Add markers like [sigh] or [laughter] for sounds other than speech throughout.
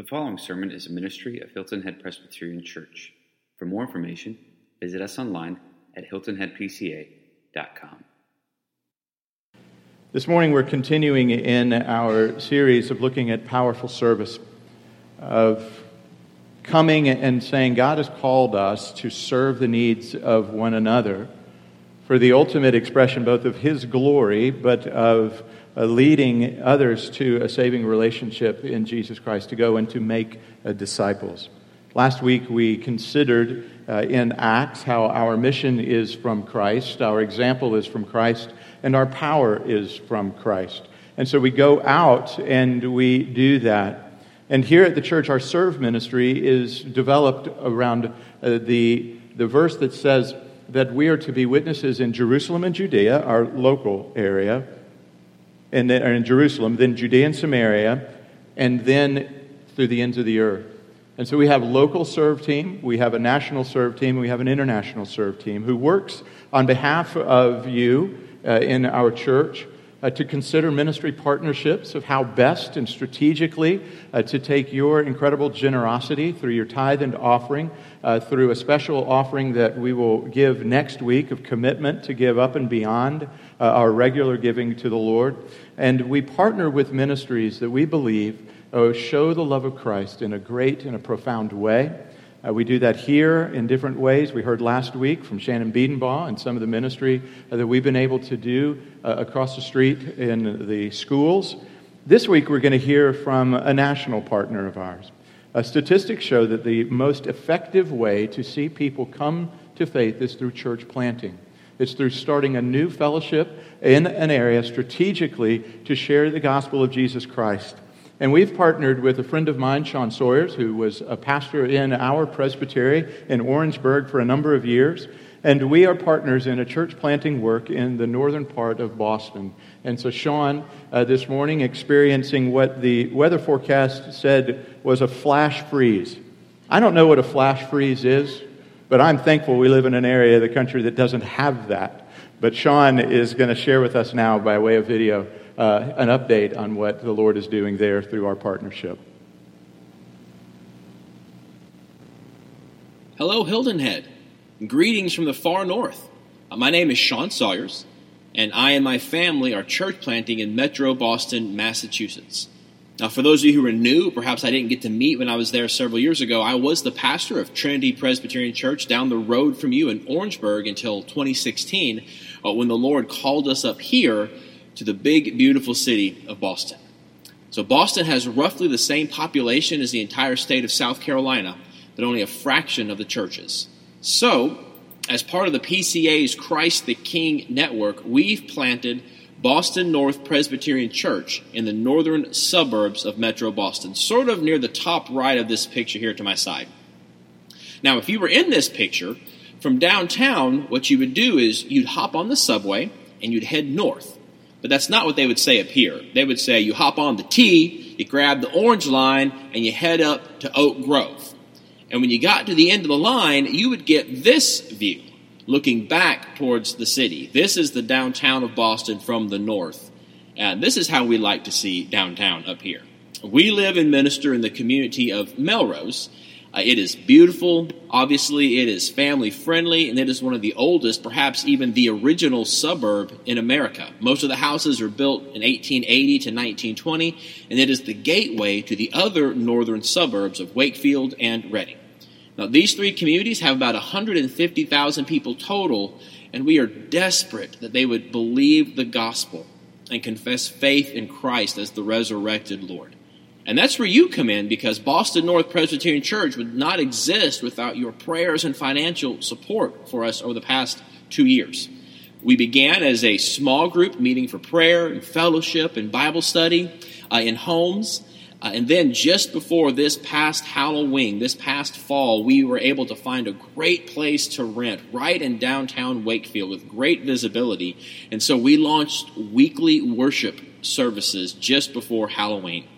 The following sermon is a ministry of Hilton Head Presbyterian Church. For more information, visit us online at hiltonheadpca.com. This morning we're continuing in our series of looking at powerful service, of coming and saying God has called us to serve the needs of one another for the ultimate expression both of His glory, but of uh, leading others to a saving relationship in Jesus Christ, to go and to make uh, disciples. Last week we considered uh, in Acts how our mission is from Christ, our example is from Christ, and our power is from Christ. And so we go out and we do that. And here at the church, our serve ministry is developed around uh, the, the verse that says that we are to be witnesses in Jerusalem and Judea, our local area, and then, in Jerusalem, then Judea and Samaria, and then through the ends of the earth. And so we have local serve team, we have a national serve team, we have an international serve team who works on behalf of you uh, in our church uh, to consider ministry partnerships of how best and strategically uh, to take your incredible generosity through your tithe and offering, uh, through a special offering that we will give next week of commitment to give up and beyond uh, our regular giving to the Lord. And we partner with ministries that we believe uh, show the love of Christ in a great and a profound way. Uh, we do that here in different ways. We heard last week from Shannon Biedenbaugh and some of the ministry uh, that we've been able to do uh, across the street in the schools. This week, we're going to hear from a national partner of ours. Uh, statistics show that the most effective way to see people come to faith is through church planting. It's through starting a new fellowship in an area strategically to share the gospel of Jesus Christ. And we've partnered with a friend of mine, Sean Sawyers, who was a pastor in our presbytery in Orangeburg for a number of years. And we are partners in a church planting work in the northern part of Boston. And so, Sean, uh, this morning, experiencing what the weather forecast said was a flash freeze. I don't know what a flash freeze is, but I'm thankful we live in an area of the country that doesn't have that. But Sean is going to share with us now, by way of video, uh, an update on what the Lord is doing there through our partnership. Hello, Hilton Head. Greetings from the far north. Uh, my name is Sean Sawyers, and I and my family are church planting in Metro Boston, Massachusetts. Now, for those of you who are new, perhaps I didn't get to meet when I was there several years ago, I was the pastor of Trinity Presbyterian Church down the road from you in Orangeburg until 2016, uh, when the Lord called us up here to the big, beautiful city of Boston. So, Boston has roughly the same population as the entire state of South Carolina, but only a fraction of the churches. So, as part of the PCA's Christ the King network, we've planted Boston North Presbyterian Church in the northern suburbs of Metro Boston, sort of near the top right of this picture here to my side. Now, if you were in this picture, from downtown, what you would do is you'd hop on the subway and you'd head north. But that's not what they would say up here. They would say you hop on the T, you grab the orange line, and you head up to Oak Grove. And when you got to the end of the line, you would get this view, looking back towards the city. This is the downtown of Boston from the north. And this is how we like to see downtown up here. We live and minister in the community of Melrose, uh, it is beautiful. Obviously, it is family friendly, and it is one of the oldest, perhaps even the original suburb in America. Most of the houses are built in 1880 to 1920, and it is the gateway to the other northern suburbs of Wakefield and Reading. Now, these three communities have about 150,000 people total, and we are desperate that they would believe the gospel and confess faith in Christ as the resurrected Lord. And that's where you come in because Boston North Presbyterian Church would not exist without your prayers and financial support for us over the past two years. We began as a small group meeting for prayer and fellowship and Bible study uh, in homes. Uh, and then just before this past Halloween, this past fall, we were able to find a great place to rent right in downtown Wakefield with great visibility. And so we launched weekly worship services just before Halloween.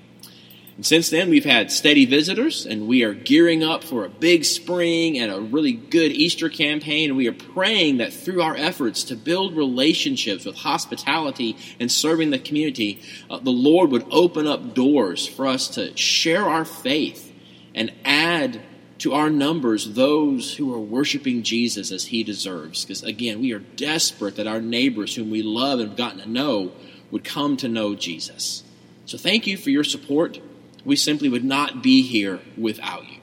And since then, we've had steady visitors, and we are gearing up for a big spring and a really good Easter campaign. And we are praying that through our efforts to build relationships with hospitality and serving the community, uh, the Lord would open up doors for us to share our faith and add to our numbers those who are worshiping Jesus as he deserves. Because again, we are desperate that our neighbors whom we love and have gotten to know would come to know Jesus. So thank you for your support. We simply would not be here without you.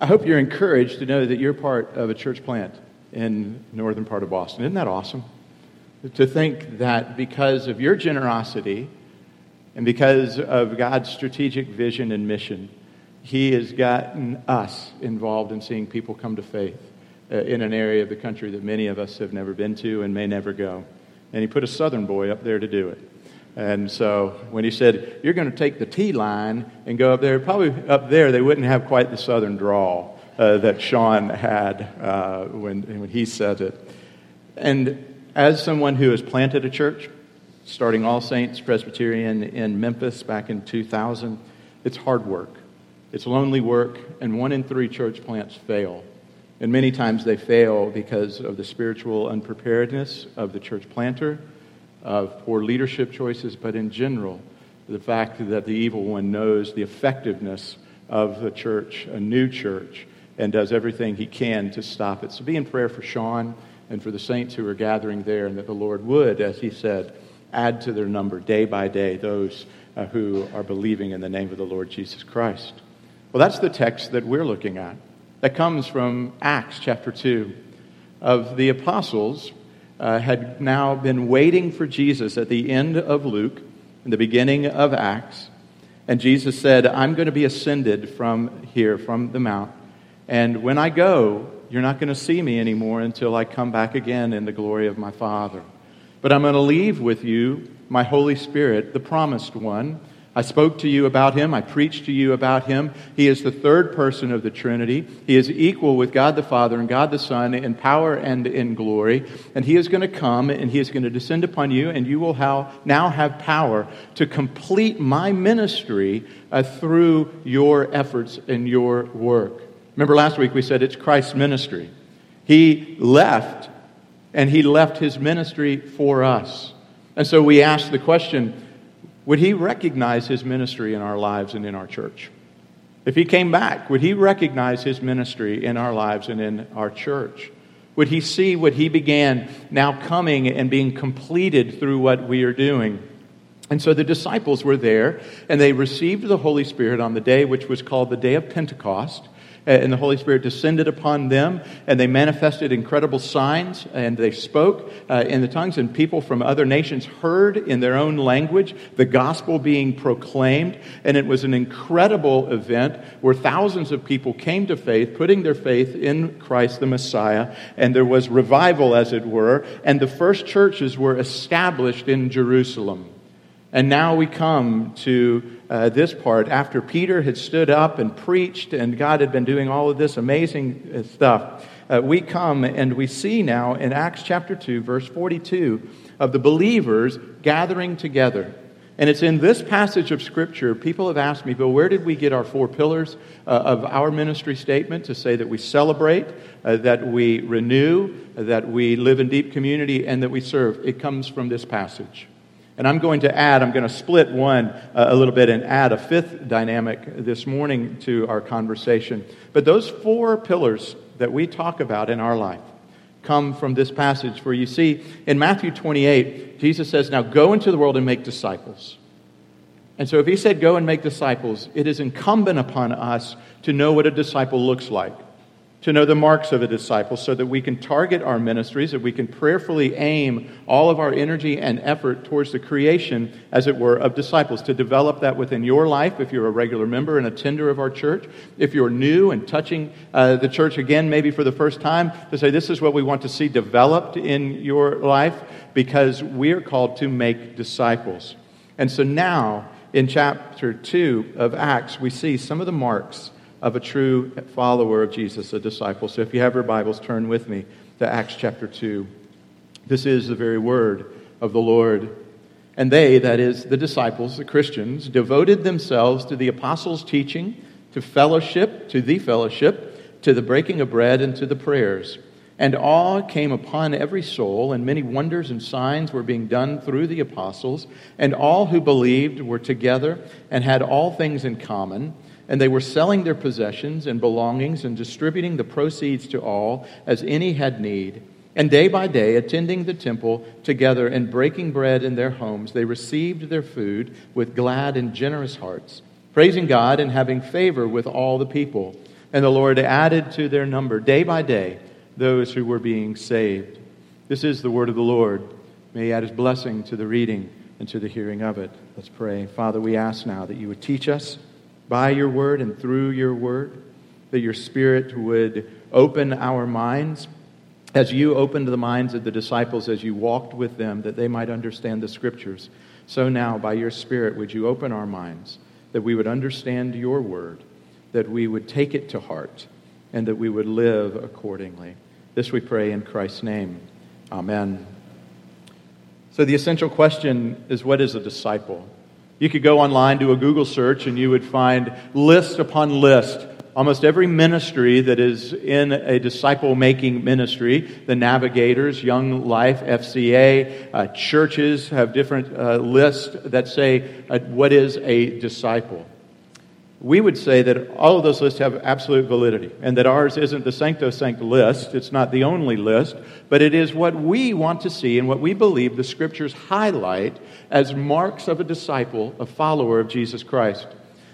I hope you're encouraged to know that you're part of a church plant in the northern part of Boston. Isn't that awesome? To think that because of your generosity and because of God's strategic vision and mission, He has gotten us involved in seeing people come to faith uh, in an area of the country that many of us have never been to and may never go. And He put a southern boy up there to do it. And so when he said, You're going to take the T line and go up there, probably up there they wouldn't have quite the southern drawl uh, that Sean had uh, when, when he said it. And as someone who has planted a church, starting All Saints Presbyterian in Memphis back in 2000, it's hard work. It's lonely work, and one in three church plants fail. And many times they fail because of the spiritual unpreparedness of the church planter of poor leadership choices, but in general, the fact that the evil one knows the effectiveness of the church, a new church, and does everything he can to stop it. So be in prayer for Sean and for the saints who are gathering there, and that the Lord would, as he said, add to their number day by day those uh, who are believing in the name of the Lord Jesus Christ. Well, that's the text that we're looking at. That comes from Acts chapter 2 of the apostles uh, had now been waiting for Jesus at the end of Luke, in the beginning of Acts. And Jesus said, I'm going to be ascended from here, from the mount. And when I go, you're not going to see me anymore until I come back again in the glory of my Father. But I'm going to leave with you my Holy Spirit, the promised one I spoke to you about him. I preached to you about him. He is the third person of the Trinity. He is equal with God the Father and God the Son in power and in glory. And he is going to come and he is going to descend upon you, and you will now have power to complete my ministry uh, through your efforts and your work. Remember last week we said it's Christ's ministry. He left, and he left his ministry for us. And so we asked the question, would he recognize his ministry in our lives and in our church? If he came back, would he recognize his ministry in our lives and in our church? Would he see what he began now coming and being completed through what we are doing? And so the disciples were there, and they received the Holy Spirit on the day which was called the day of Pentecost. Uh, and the Holy Spirit descended upon them, and they manifested incredible signs, and they spoke uh, in the tongues, and people from other nations heard in their own language the gospel being proclaimed. And it was an incredible event where thousands of people came to faith, putting their faith in Christ the Messiah, and there was revival, as it were, and the first churches were established in Jerusalem. And now we come to uh, this part after Peter had stood up and preached, and God had been doing all of this amazing uh, stuff. Uh, we come and we see now in Acts chapter 2, verse 42, of the believers gathering together. And it's in this passage of Scripture, people have asked me, but where did we get our four pillars uh, of our ministry statement to say that we celebrate, uh, that we renew, that we live in deep community, and that we serve? It comes from this passage. And I'm going to add, I'm going to split one uh, a little bit and add a fifth dynamic this morning to our conversation. But those four pillars that we talk about in our life come from this passage For you see in Matthew 28, Jesus says, Now go into the world and make disciples. And so if he said, Go and make disciples, it is incumbent upon us to know what a disciple looks like to know the marks of a disciple so that we can target our ministries, that we can prayerfully aim all of our energy and effort towards the creation, as it were, of disciples, to develop that within your life if you're a regular member and a tender of our church. If you're new and touching uh, the church again, maybe for the first time, to say, this is what we want to see developed in your life because we are called to make disciples. And so now, in chapter 2 of Acts, we see some of the marks of a true follower of Jesus, a disciple. So if you have your Bibles, turn with me to Acts chapter 2. This is the very word of the Lord. And they, that is, the disciples, the Christians, devoted themselves to the apostles' teaching, to fellowship, to the fellowship, to the breaking of bread, and to the prayers. And awe came upon every soul, and many wonders and signs were being done through the apostles. And all who believed were together and had all things in common. And they were selling their possessions and belongings and distributing the proceeds to all as any had need. And day by day, attending the temple together and breaking bread in their homes, they received their food with glad and generous hearts, praising God and having favor with all the people. And the Lord added to their number day by day those who were being saved. This is the word of the Lord. May He add His blessing to the reading and to the hearing of it. Let's pray. Father, we ask now that you would teach us by your word and through your word, that your Spirit would open our minds as you opened the minds of the disciples as you walked with them, that they might understand the scriptures. So now, by your Spirit, would you open our minds that we would understand your word, that we would take it to heart, and that we would live accordingly. This we pray in Christ's name. Amen. So, the essential question is what is a disciple? You could go online, do a Google search, and you would find list upon list almost every ministry that is in a disciple making ministry. The navigators young life fca uh, churches have different uh, lists that say uh, what is a disciple we would say that all of those lists have absolute validity and that ours isn't the sancto sancta list it's not the only list but it is what we want to see and what we believe the scriptures highlight as marks of a disciple a follower of jesus christ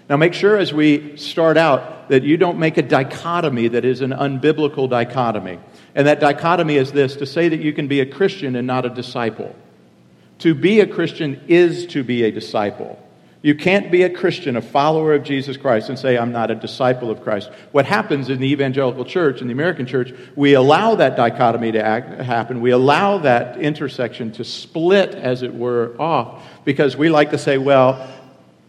now, make sure as we start out that you don't make a dichotomy that is an unbiblical dichotomy. And that dichotomy is this to say that you can be a Christian and not a disciple. To be a Christian is to be a disciple. You can't be a Christian, a follower of Jesus Christ, and say, I'm not a disciple of Christ. What happens in the evangelical church, in the American church, we allow that dichotomy to act, happen. We allow that intersection to split, as it were, off, because we like to say, well,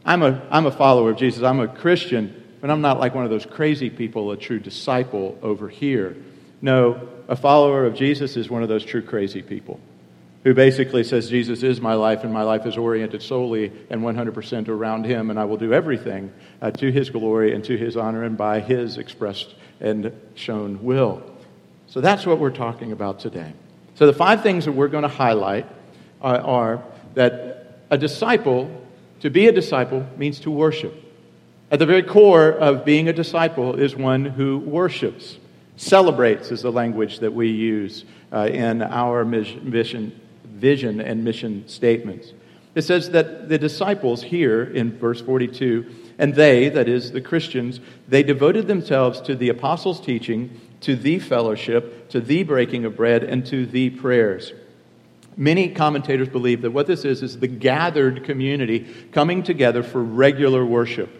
I'm a, I'm a follower of Jesus. I'm a Christian, but I'm not like one of those crazy people, a true disciple over here. No, a follower of Jesus is one of those true crazy people who basically says, Jesus is my life, and my life is oriented solely and 100% around Him, and I will do everything uh, to His glory and to His honor and by His expressed and shown will. So that's what we're talking about today. So the five things that we're going to highlight are, are that a disciple to be a disciple means to worship. At the very core of being a disciple is one who worships. Celebrates is the language that we use uh, in our mission, vision and mission statements. It says that the disciples here in verse 42, and they, that is the Christians, they devoted themselves to the apostles' teaching, to the fellowship, to the breaking of bread, and to the prayers. Many commentators believe that what this is is the gathered community coming together for regular worship.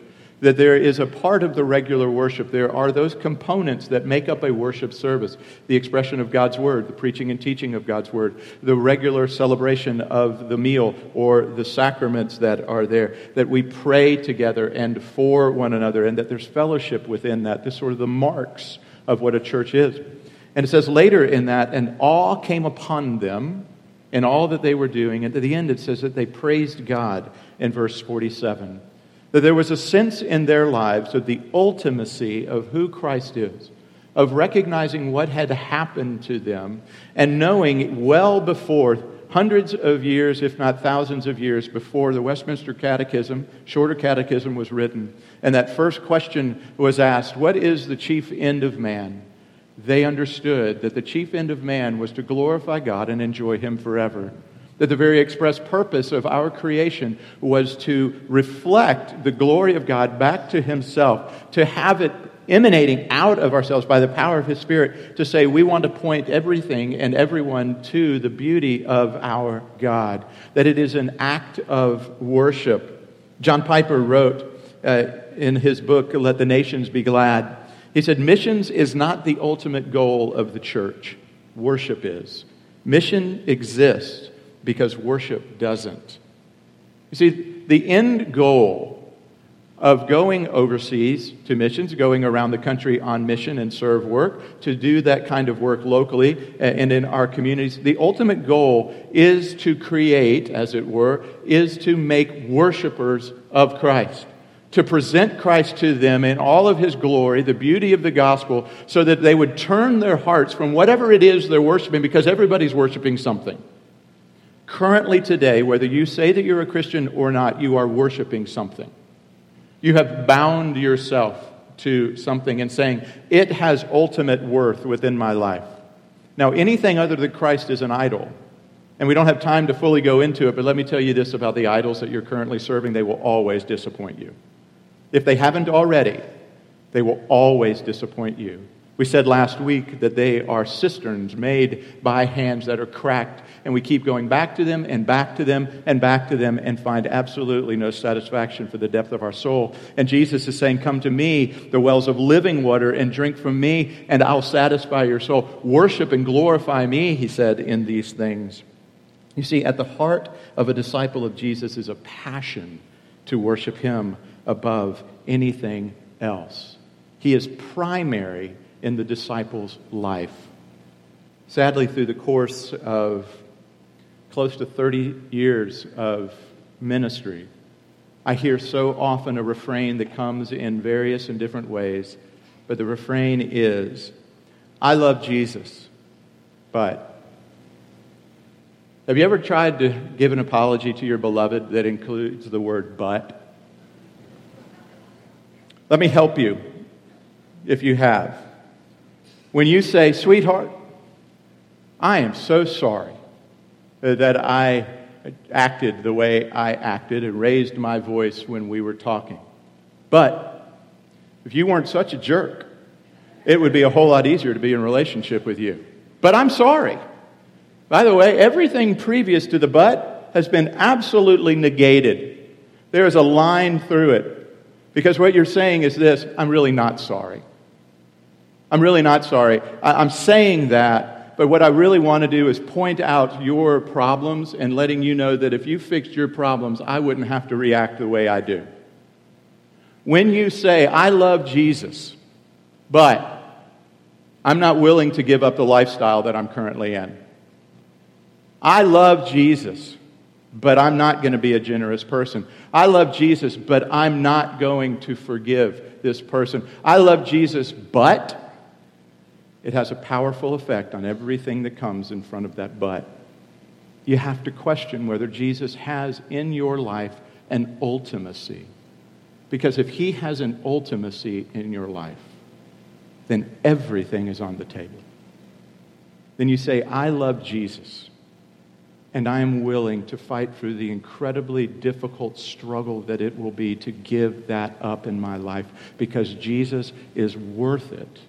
That there is a part of the regular worship. There are those components that make up a worship service the expression of God's Word, the preaching and teaching of God's Word, the regular celebration of the meal or the sacraments that are there, that we pray together and for one another, and that there's fellowship within that. This sort of the marks of what a church is. And it says later in that, and awe came upon them in all that they were doing. And at the end, it says that they praised God in verse 47. That there was a sense in their lives of the ultimacy of who Christ is, of recognizing what had happened to them, and knowing well before, hundreds of years, if not thousands of years before the Westminster Catechism, shorter catechism, was written, and that first question was asked What is the chief end of man? they understood that the chief end of man was to glorify God and enjoy Him forever. That the very express purpose of our creation was to reflect the glory of God back to Himself, to have it emanating out of ourselves by the power of His Spirit, to say we want to point everything and everyone to the beauty of our God. That it is an act of worship. John Piper wrote uh, in his book, Let the Nations Be Glad. He said, Missions is not the ultimate goal of the church, worship is. Mission exists because worship doesn't. You see, the end goal of going overseas to missions, going around the country on mission and serve work, to do that kind of work locally uh, and in our communities. The ultimate goal is to create, as it were, is to make worshipers of Christ to present Christ to them in all of his glory, the beauty of the gospel, so that they would turn their hearts from whatever it is they're worshiping, because everybody's worshiping something. Currently, today, whether you say that you're a Christian or not, you are worshiping something. You have bound yourself to something and saying, it has ultimate worth within my life. Now, anything other than Christ is an idol. And we don't have time to fully go into it, but let me tell you this about the idols that you're currently serving they will always disappoint you. If they haven't already, they will always disappoint you. We said last week that they are cisterns made by hands that are cracked, and we keep going back to them and back to them and back to them and find absolutely no satisfaction for the depth of our soul. And Jesus is saying, Come to me, the wells of living water, and drink from me, and I'll satisfy your soul. Worship and glorify me, he said, in these things. You see, at the heart of a disciple of Jesus is a passion to worship him above anything else. He is primary in the disciple's life. Sadly, through the course of close to 30 years of ministry, I hear so often a refrain that comes in various and different ways, but the refrain is I love Jesus, but. Have you ever tried to give an apology to your beloved that includes the word but? Let me help you if you have. When you say, sweetheart, I am so sorry that I acted the way I acted and raised my voice when we were talking. But if you weren't such a jerk, it would be a whole lot easier to be in relationship with you. But I'm sorry. By the way, everything previous to the but has been absolutely negated. There is a line through it. Because what you're saying is this I'm really not sorry. I'm really not sorry. I'm saying that, but what I really want to do is point out your problems and letting you know that if you fixed your problems, I wouldn't have to react the way I do. When you say, I love Jesus, but I'm not willing to give up the lifestyle that I'm currently in. I love Jesus, but I'm not going to be a generous person. I love Jesus, but I'm not going to forgive this person. I love Jesus, but it has a powerful effect on everything that comes in front of that but. You have to question whether Jesus has in your life an ultimacy. Because if he has an ultimacy in your life, then everything is on the table. Then you say, I love Jesus and I am willing to fight through the incredibly difficult struggle that it will be to give that up in my life because Jesus is worth it.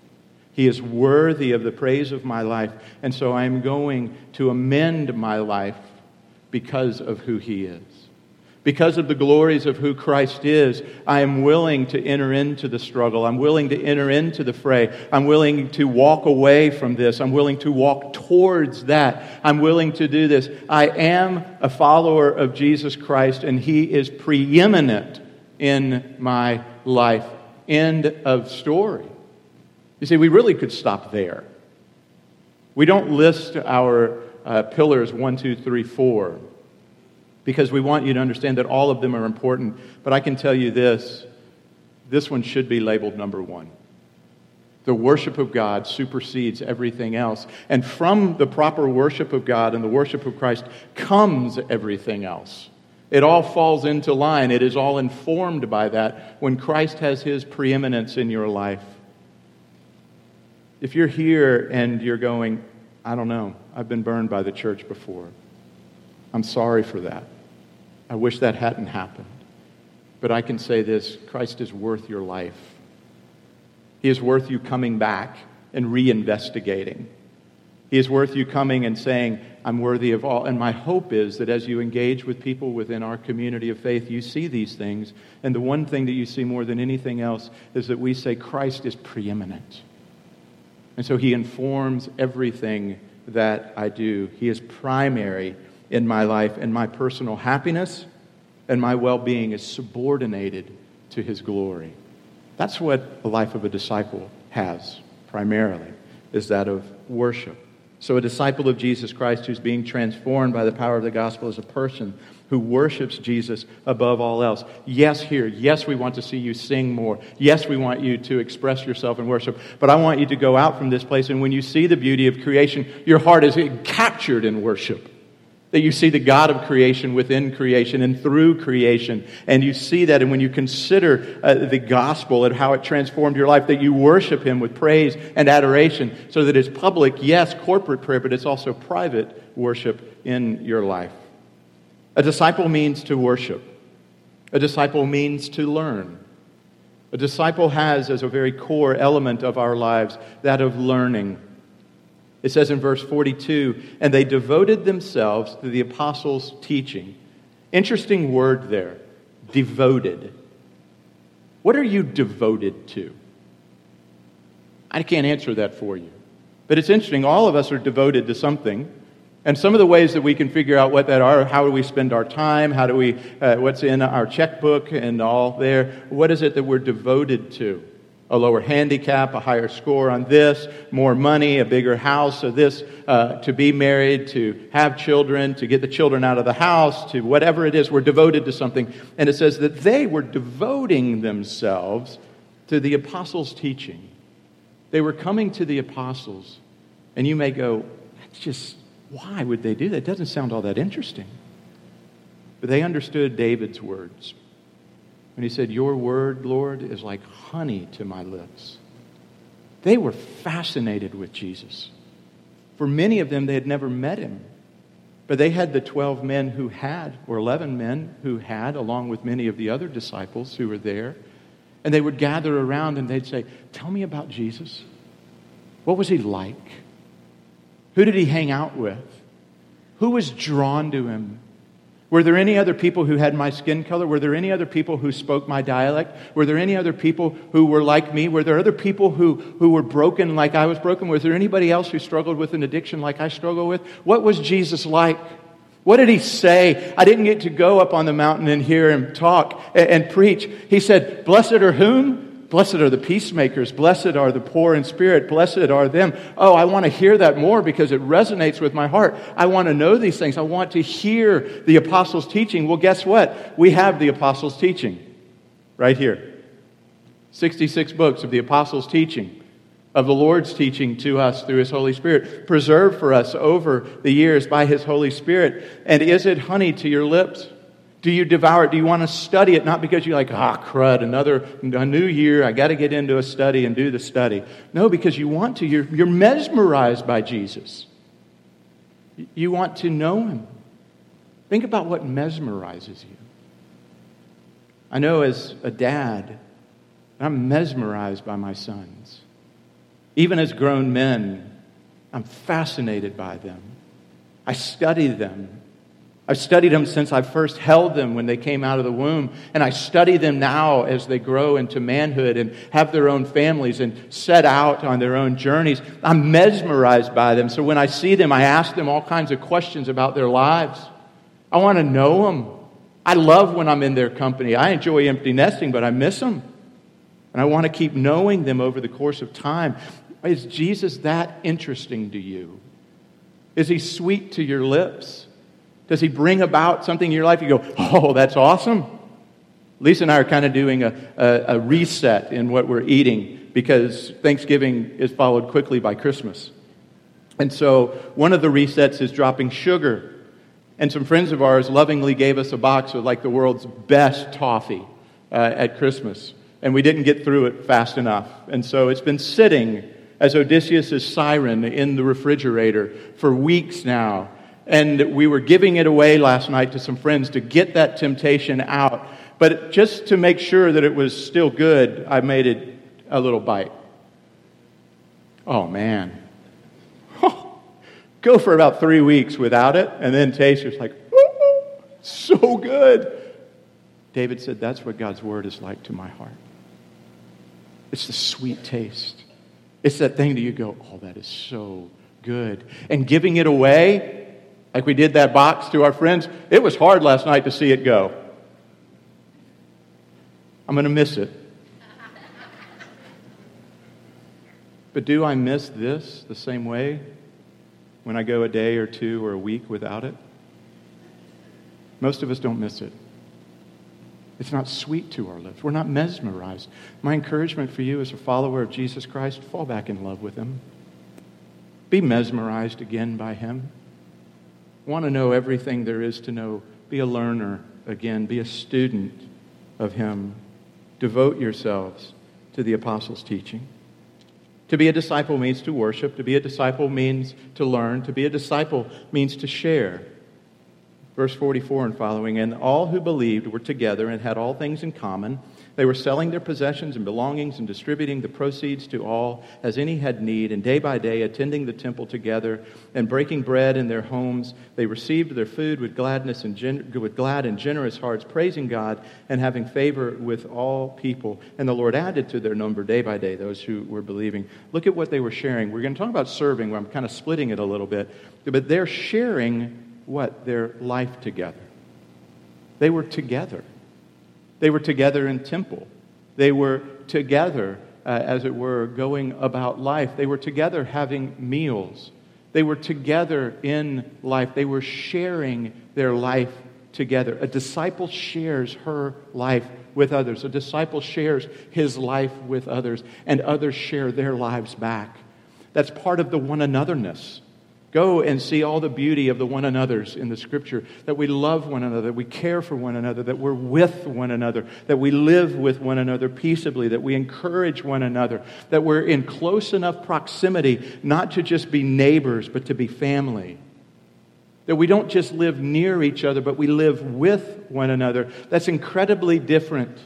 He is worthy of the praise of my life. And so I'm going to amend my life because of who He is. Because of the glories of who Christ is, I am willing to enter into the struggle. I'm willing to enter into the fray. I'm willing to walk away from this. I'm willing to walk towards that. I'm willing to do this. I am a follower of Jesus Christ, and He is preeminent in my life. End of story. You see, we really could stop there. We don't list our uh, pillars one, two, three, four because we want you to understand that all of them are important. But I can tell you this this one should be labeled number one. The worship of God supersedes everything else. And from the proper worship of God and the worship of Christ comes everything else. It all falls into line. It is all informed by that when Christ has his preeminence in your life. If you're here and you're going, I don't know, I've been burned by the church before. I'm sorry for that. I wish that hadn't happened. But I can say this Christ is worth your life. He is worth you coming back and reinvestigating. He is worth you coming and saying, I'm worthy of all. And my hope is that as you engage with people within our community of faith, you see these things. And the one thing that you see more than anything else is that we say Christ is preeminent. And so he informs everything that I do. He is primary in my life, and my personal happiness and my well being is subordinated to his glory. That's what the life of a disciple has primarily, is that of worship. So, a disciple of Jesus Christ who's being transformed by the power of the gospel is a person who worships Jesus above all else. Yes, here. Yes, we want to see you sing more. Yes, we want you to express yourself in worship. But I want you to go out from this place, and when you see the beauty of creation, your heart is captured in worship. That you see the God of creation within creation and through creation. And you see that, and when you consider uh, the gospel and how it transformed your life, that you worship Him with praise and adoration so that it's public, yes, corporate prayer, but it's also private worship in your life. A disciple means to worship, a disciple means to learn. A disciple has as a very core element of our lives that of learning. It says in verse 42 and they devoted themselves to the apostles' teaching. Interesting word there devoted. What are you devoted to? I can't answer that for you. But it's interesting. All of us are devoted to something. And some of the ways that we can figure out what that are, how do we spend our time, how do we, uh, what's in our checkbook and all there, what is it that we're devoted to? A lower handicap, a higher score on this, more money, a bigger house, or this, uh, to be married, to have children, to get the children out of the house, to whatever it is, we're devoted to something. And it says that they were devoting themselves to the apostles' teaching. They were coming to the apostles. And you may go, that's just why would they do that? It doesn't sound all that interesting. But they understood David's words. When he said, Your word, Lord, is like honey to my lips. They were fascinated with Jesus. For many of them, they had never met him. But they had the 12 men who had, or 11 men who had, along with many of the other disciples who were there. And they would gather around and they'd say, Tell me about Jesus. What was he like? Who did he hang out with? Who was drawn to him? Were there any other people who had my skin color? Were there any other people who spoke my dialect? Were there any other people who were like me? Were there other people who, who were broken like I was broken? Was there anybody else who struggled with an addiction like I struggle with? What was Jesus like? What did he say? I didn't get to go up on the mountain and hear him talk and, and preach. He said, Blessed are whom? Blessed are the peacemakers. Blessed are the poor in spirit. Blessed are them. Oh, I want to hear that more because it resonates with my heart. I want to know these things. I want to hear the apostles' teaching. Well, guess what? We have the apostles' teaching right here 66 books of the apostles' teaching, of the Lord's teaching to us through His Holy Spirit, preserved for us over the years by His Holy Spirit. And is it honey to your lips? Do you devour it? Do you want to study it? Not because you're like, ah, crud, another a new year, I got to get into a study and do the study. No, because you want to. You're, you're mesmerized by Jesus. You want to know him. Think about what mesmerizes you. I know as a dad, I'm mesmerized by my sons. Even as grown men, I'm fascinated by them. I study them. I've studied them since I first held them when they came out of the womb. And I study them now as they grow into manhood and have their own families and set out on their own journeys. I'm mesmerized by them. So when I see them, I ask them all kinds of questions about their lives. I want to know them. I love when I'm in their company. I enjoy empty nesting, but I miss them. And I want to keep knowing them over the course of time. Is Jesus that interesting to you? Is he sweet to your lips? Does he bring about something in your life? You go, oh, that's awesome. Lisa and I are kind of doing a, a, a reset in what we're eating because Thanksgiving is followed quickly by Christmas. And so one of the resets is dropping sugar. And some friends of ours lovingly gave us a box of like the world's best toffee uh, at Christmas. And we didn't get through it fast enough. And so it's been sitting as Odysseus' siren in the refrigerator for weeks now. And we were giving it away last night to some friends to get that temptation out. But just to make sure that it was still good, I made it a little bite. Oh, man. [laughs] Go for about three weeks without it, and then taste it's like, [laughs] so good. David said, That's what God's word is like to my heart. It's the sweet taste. It's that thing that you go, Oh, that is so good. And giving it away, like we did that box to our friends, it was hard last night to see it go. I'm going to miss it. But do I miss this the same way when I go a day or two or a week without it? Most of us don't miss it. It's not sweet to our lips. We're not mesmerized. My encouragement for you as a follower of Jesus Christ fall back in love with Him. Be mesmerized again by Him. Want to know everything there is to know. Be a learner again. Be a student of Him. Devote yourselves to the apostles' teaching. To be a disciple means to worship. To be a disciple means to learn. To be a disciple means to share. Verse 44 and following, and all who believed were together and had all things in common. They were selling their possessions and belongings and distributing the proceeds to all as any had need, and day by day attending the temple together and breaking bread in their homes. They received their food with gladness and gen- with glad and generous hearts, praising God and having favor with all people. And the Lord added to their number day by day those who were believing. Look at what they were sharing. We're going to talk about serving, where I'm kind of splitting it a little bit, but they're sharing what? Their life together. They were together. They were together in temple. They were together, uh, as it were, going about life. They were together having meals. They were together in life. They were sharing their life together. A disciple shares her life with others. A disciple shares his life with others, and others share their lives back. That's part of the one anotherness Go and see all the beauty of the one another's in the scripture that we love one another, that we care for one another, that we're with one another, that we live with one another peaceably, that we encourage one another, that we're in close enough proximity not to just be neighbors, but to be family. That we don't just live near each other, but we live with one another. That's incredibly different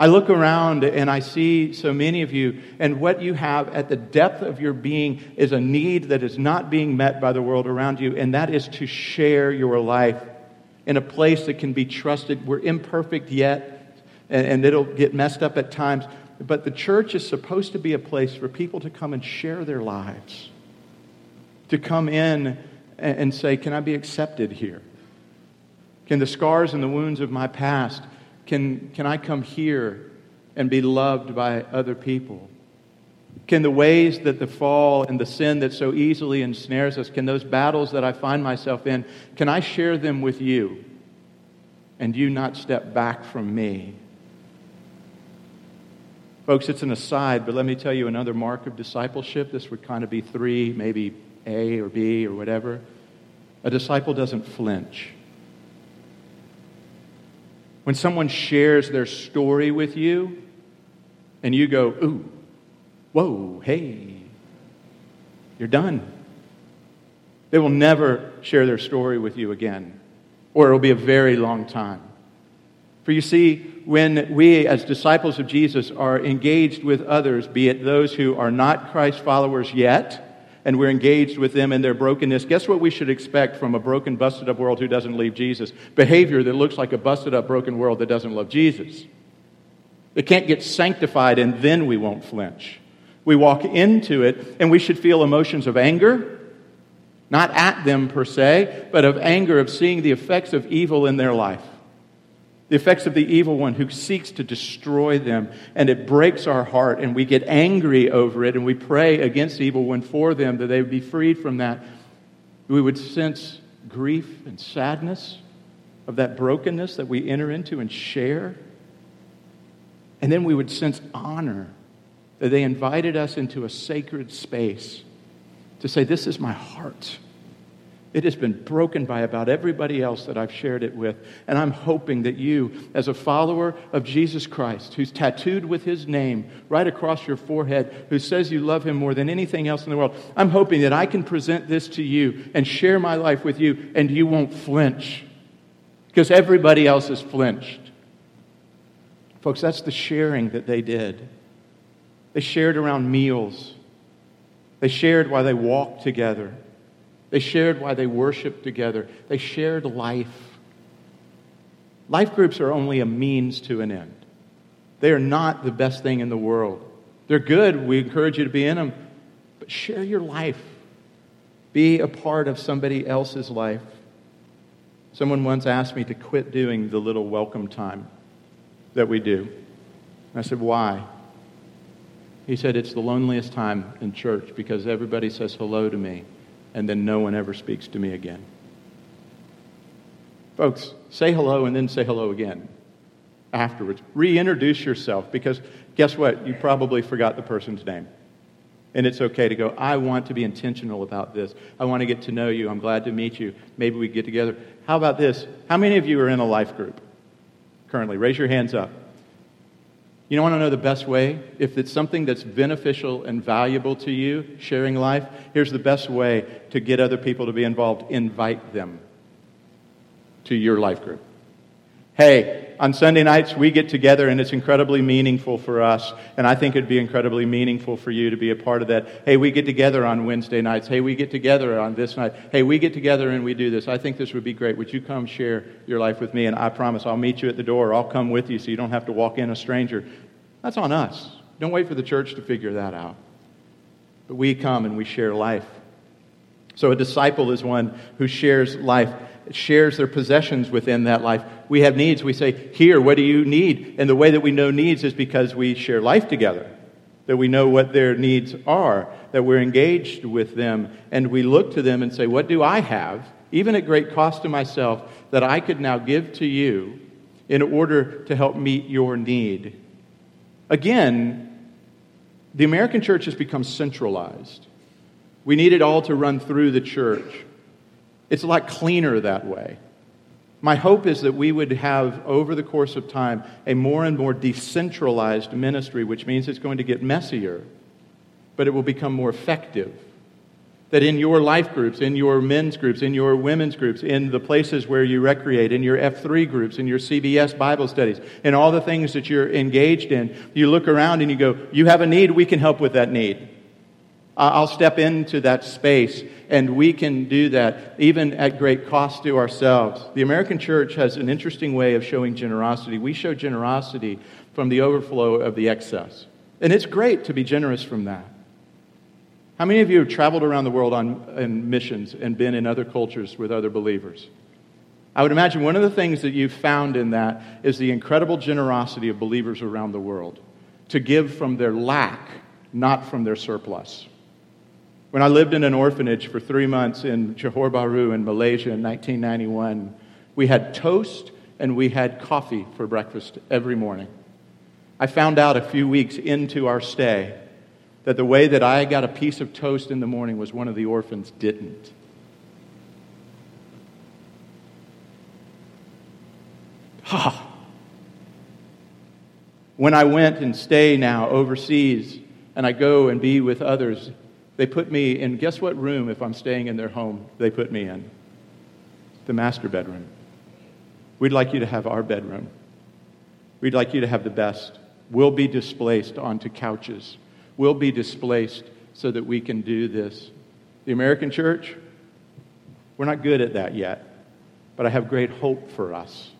I look around and I see so many of you, and what you have at the depth of your being is a need that is not being met by the world around you, and that is to share your life in a place that can be trusted. We're imperfect yet, and, it'll get messed up at times, but the church is supposed to be a place for people to come and share their lives, to come in and say, Can I be accepted here? Can the scars and the wounds of my past can, can I come here and be loved by other people? Can the ways that the fall and the sin that so easily ensnares us, can those battles that I find myself in, can I share them with you and you not step back from me? Folks, it's an aside, but let me tell you another mark of discipleship. This would kind of be three, maybe A or B or whatever. A disciple doesn't flinch. When someone shares their story with you and you go, ooh, whoa, hey, you're done. They will never share their story with you again, or it will be a very long time. For you see, when we as disciples of Jesus are engaged with others, be it those who are not Christ followers yet, and we're engaged with them in their brokenness, guess what we should expect from a broken, busted up world who doesn't leave Jesus? Behavior that looks like a busted up, broken world that doesn't love Jesus. It can't get sanctified and then we won't flinch. We walk into it and we should feel emotions of anger, not at them per se, but of anger of seeing the effects of evil in their life the effects of the evil one who seeks to destroy them. And it breaks our heart, and we get angry over it, and we pray against the evil one for them that they would be freed from that. We would sense grief and sadness of that brokenness that we enter into and share. And then we would sense honor that they invited us into a sacred space to say, This is my heart. It has been broken by about everybody else that I've shared it with. And I'm hoping that you, as a follower of Jesus Christ, who's tattooed with his name right across your forehead, who says you love him more than anything else in the world, I'm hoping that I can present this to you and share my life with you, and you won't flinch. Because everybody else has flinched. Folks, that's the sharing that they did. They shared around meals, they shared while they walked together. They shared why they worshiped together. They shared life. Life groups are only a means to an end. They are not the best thing in the world. They're good. We encourage you to be in them. But share your life. Be a part of somebody else's life. Someone once asked me to quit doing the little welcome time. that we do. I said, Why? He said, It's the loneliest time in church because everybody says hello to me and then no one ever speaks to me again. Folks, say hello and then say hello again afterwards. Reintroduce yourself because guess what? You probably forgot the person's name. And it's okay to go, I want to be intentional about this. I want to get to know you. I'm glad to meet you. Maybe we get together. How about this? How many of you are in a life group currently? Raise your hands up. You want to know the best way? If it's something that's beneficial and valuable to you, sharing life, here's the best way to get other people to be involved invite them to your life group. Hey, on Sunday nights, we get together and it's incredibly meaningful for us. And I think it'd be incredibly meaningful for you to be a part of that. Hey, we get together on Wednesday nights. Hey, we get together on this night. Hey, we get together and we do this. I think this would be great. Would you come share your life with me? And I promise I'll meet you at the door. I'll come with you so you don't have to walk in a stranger. That's on us. Don't wait for the church to figure that out. But we come and we share life. So a disciple is one who shares life shares their possessions within that life. We have needs. We say, Here, what do you need? And the way that we know needs is because we share life together, that we know what their needs are, that we're engaged with them, and we look to them and say, What do I have, even at great cost to myself, that I could now give to you in order to help meet your need? Again, the American church has become centralized. We need it all to run through the church. It's a lot cleaner that way. My hope is that we would have, over the course of time, a more and more decentralized ministry, which means it's going to get messier, but it will become more effective. That in your life groups, in your men's groups, in your women's groups, in the places where you recreate, in your F3 groups, in your CBS Bible studies, in all the things that you're engaged in, you look around and you go, You have a need, we can help with that need. I'll step into that space, and we can do that even at great cost to ourselves. The American church has an interesting way of showing generosity. We show generosity from the overflow of the excess. And it's great to be generous from that. How many of you have traveled around the world on missions and been in other cultures with other believers? I would imagine one of the things that you've found in that is the incredible generosity of believers around the world to give from their lack, not from their surplus. When I lived in an orphanage for three months in Johor Bahru in Malaysia in 1991, we had toast and we had coffee for breakfast every morning. I found out a few weeks into our stay that the way that I got a piece of toast in the morning was one of the orphans didn't. Ha! When I went and stay now overseas and I go and be with others, they put me in, guess what room, if I'm staying in their home, they put me in? The master bedroom. We'd like you to have our bedroom. We'd like you to have the best. We'll be displaced onto couches. We'll be displaced so that we can do this. The American church, we're not good at that yet, but I have great hope for us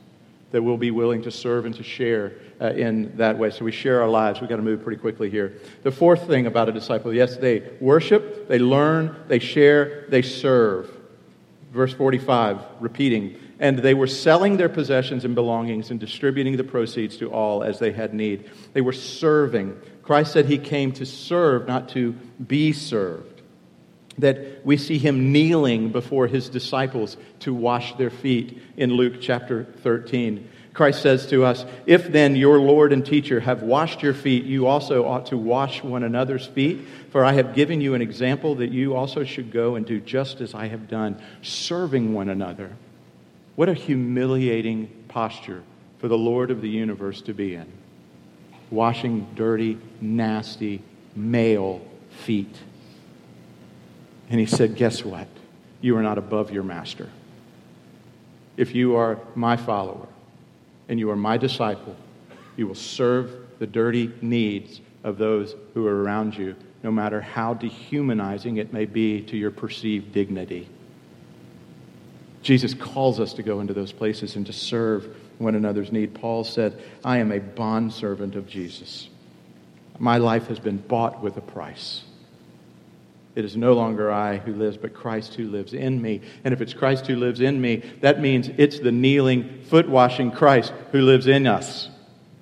that we'll be willing to serve and to share uh, in that way. So we share our lives. We've got to move pretty quickly here. The fourth thing about a disciple yes, they worship, they learn, they share, they serve. Verse 45, repeating. And they were selling their possessions and belongings and distributing the proceeds to all as they had need. They were serving. Christ said he came to serve, not to be served that we see him kneeling before his disciples to wash their feet in Luke chapter 13. Christ says to us, If then your Lord and teacher have washed your feet, you also ought to wash one another's feet. For I have given you an example that you also should go and do just as I have done, serving one another. What a humiliating posture for the Lord of the universe to be in. Washing dirty, nasty, male feet. And he said, Guess what? You are not above your master. If you are my follower and you are my disciple, you will serve the dirty needs of those who are around you, no matter how dehumanizing it may be to your perceived dignity. Jesus calls us to go into those places and to serve one another's need. Paul said, I am a bondservant of Jesus. My life has been bought with a price. It is no longer I who lives, but Christ who lives in me. And if it's Christ who lives in me, that means it's the kneeling, foot washing Christ who lives in us.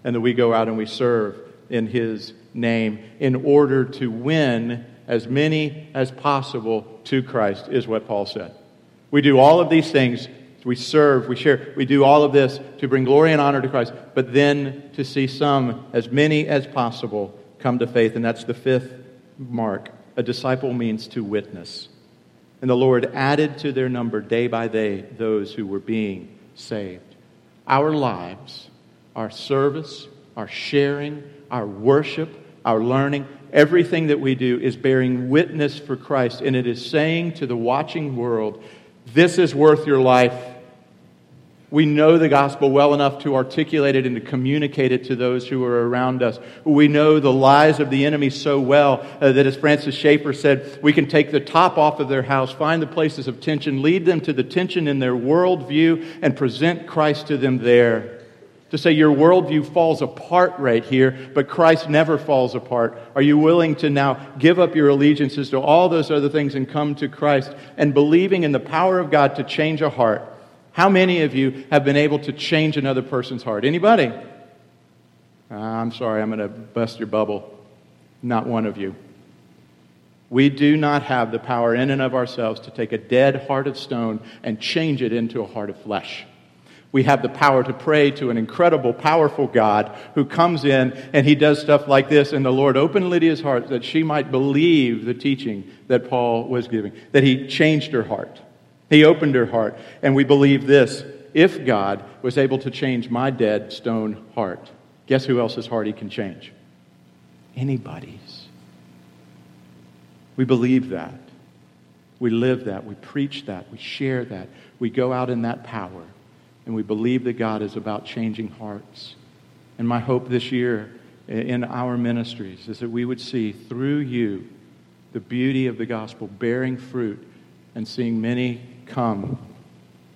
and that we go out and we serve in His name in order to win as many as possible to Christ, is what Paul said. We do all of these things. We serve, we share, we do all of this to bring glory and honor to Christ, but then to see some, as many as possible, come to faith. And that's the fifth mark. A disciple means to witness. And the Lord added to their number day by day those who were being saved. Our lives, our service, our sharing, our worship, our learning, everything that we do is bearing witness for Christ. And it is saying to the watching world, this is worth your life. We know the gospel well enough to articulate it and to communicate it to those who are around us. We know the lies of the enemy so well uh, that, as Francis Schaeffer said, we can take the top off of their house, find the places of tension, lead them to the tension in their worldview, and present Christ to them there to say your worldview falls apart right here, but Christ never falls apart? Are you willing to now give up your allegiances to all those other things and come to Christ and believing in the power of God to change a heart? How many of you have been able to change another person's heart? Anybody? Uh, I'm sorry, I'm going to bust your bubble. Not one of you. We do not have the power in and of ourselves to take a dead heart of stone and change it into a heart of flesh. We have the power to pray to an incredible, powerful God who comes in and he does stuff like this. And the Lord opened Lydia's heart that she might believe the teaching that Paul was giving, that he changed her heart. He opened her heart. And we believe this if God was able to change my dead stone heart, guess who else's heart he can change? Anybody's. We believe that. We live that. We preach that. We share that. We go out in that power and we believe that God is about changing hearts. And my hope this year in our ministries is that we would see through you the beauty of the gospel bearing fruit and seeing many come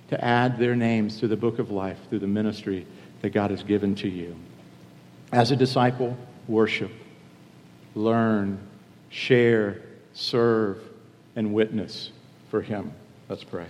to add their names to the book of life through the ministry that God has given to you. As a disciple, worship, learn, share, serve, and witness for Him. Let's pray.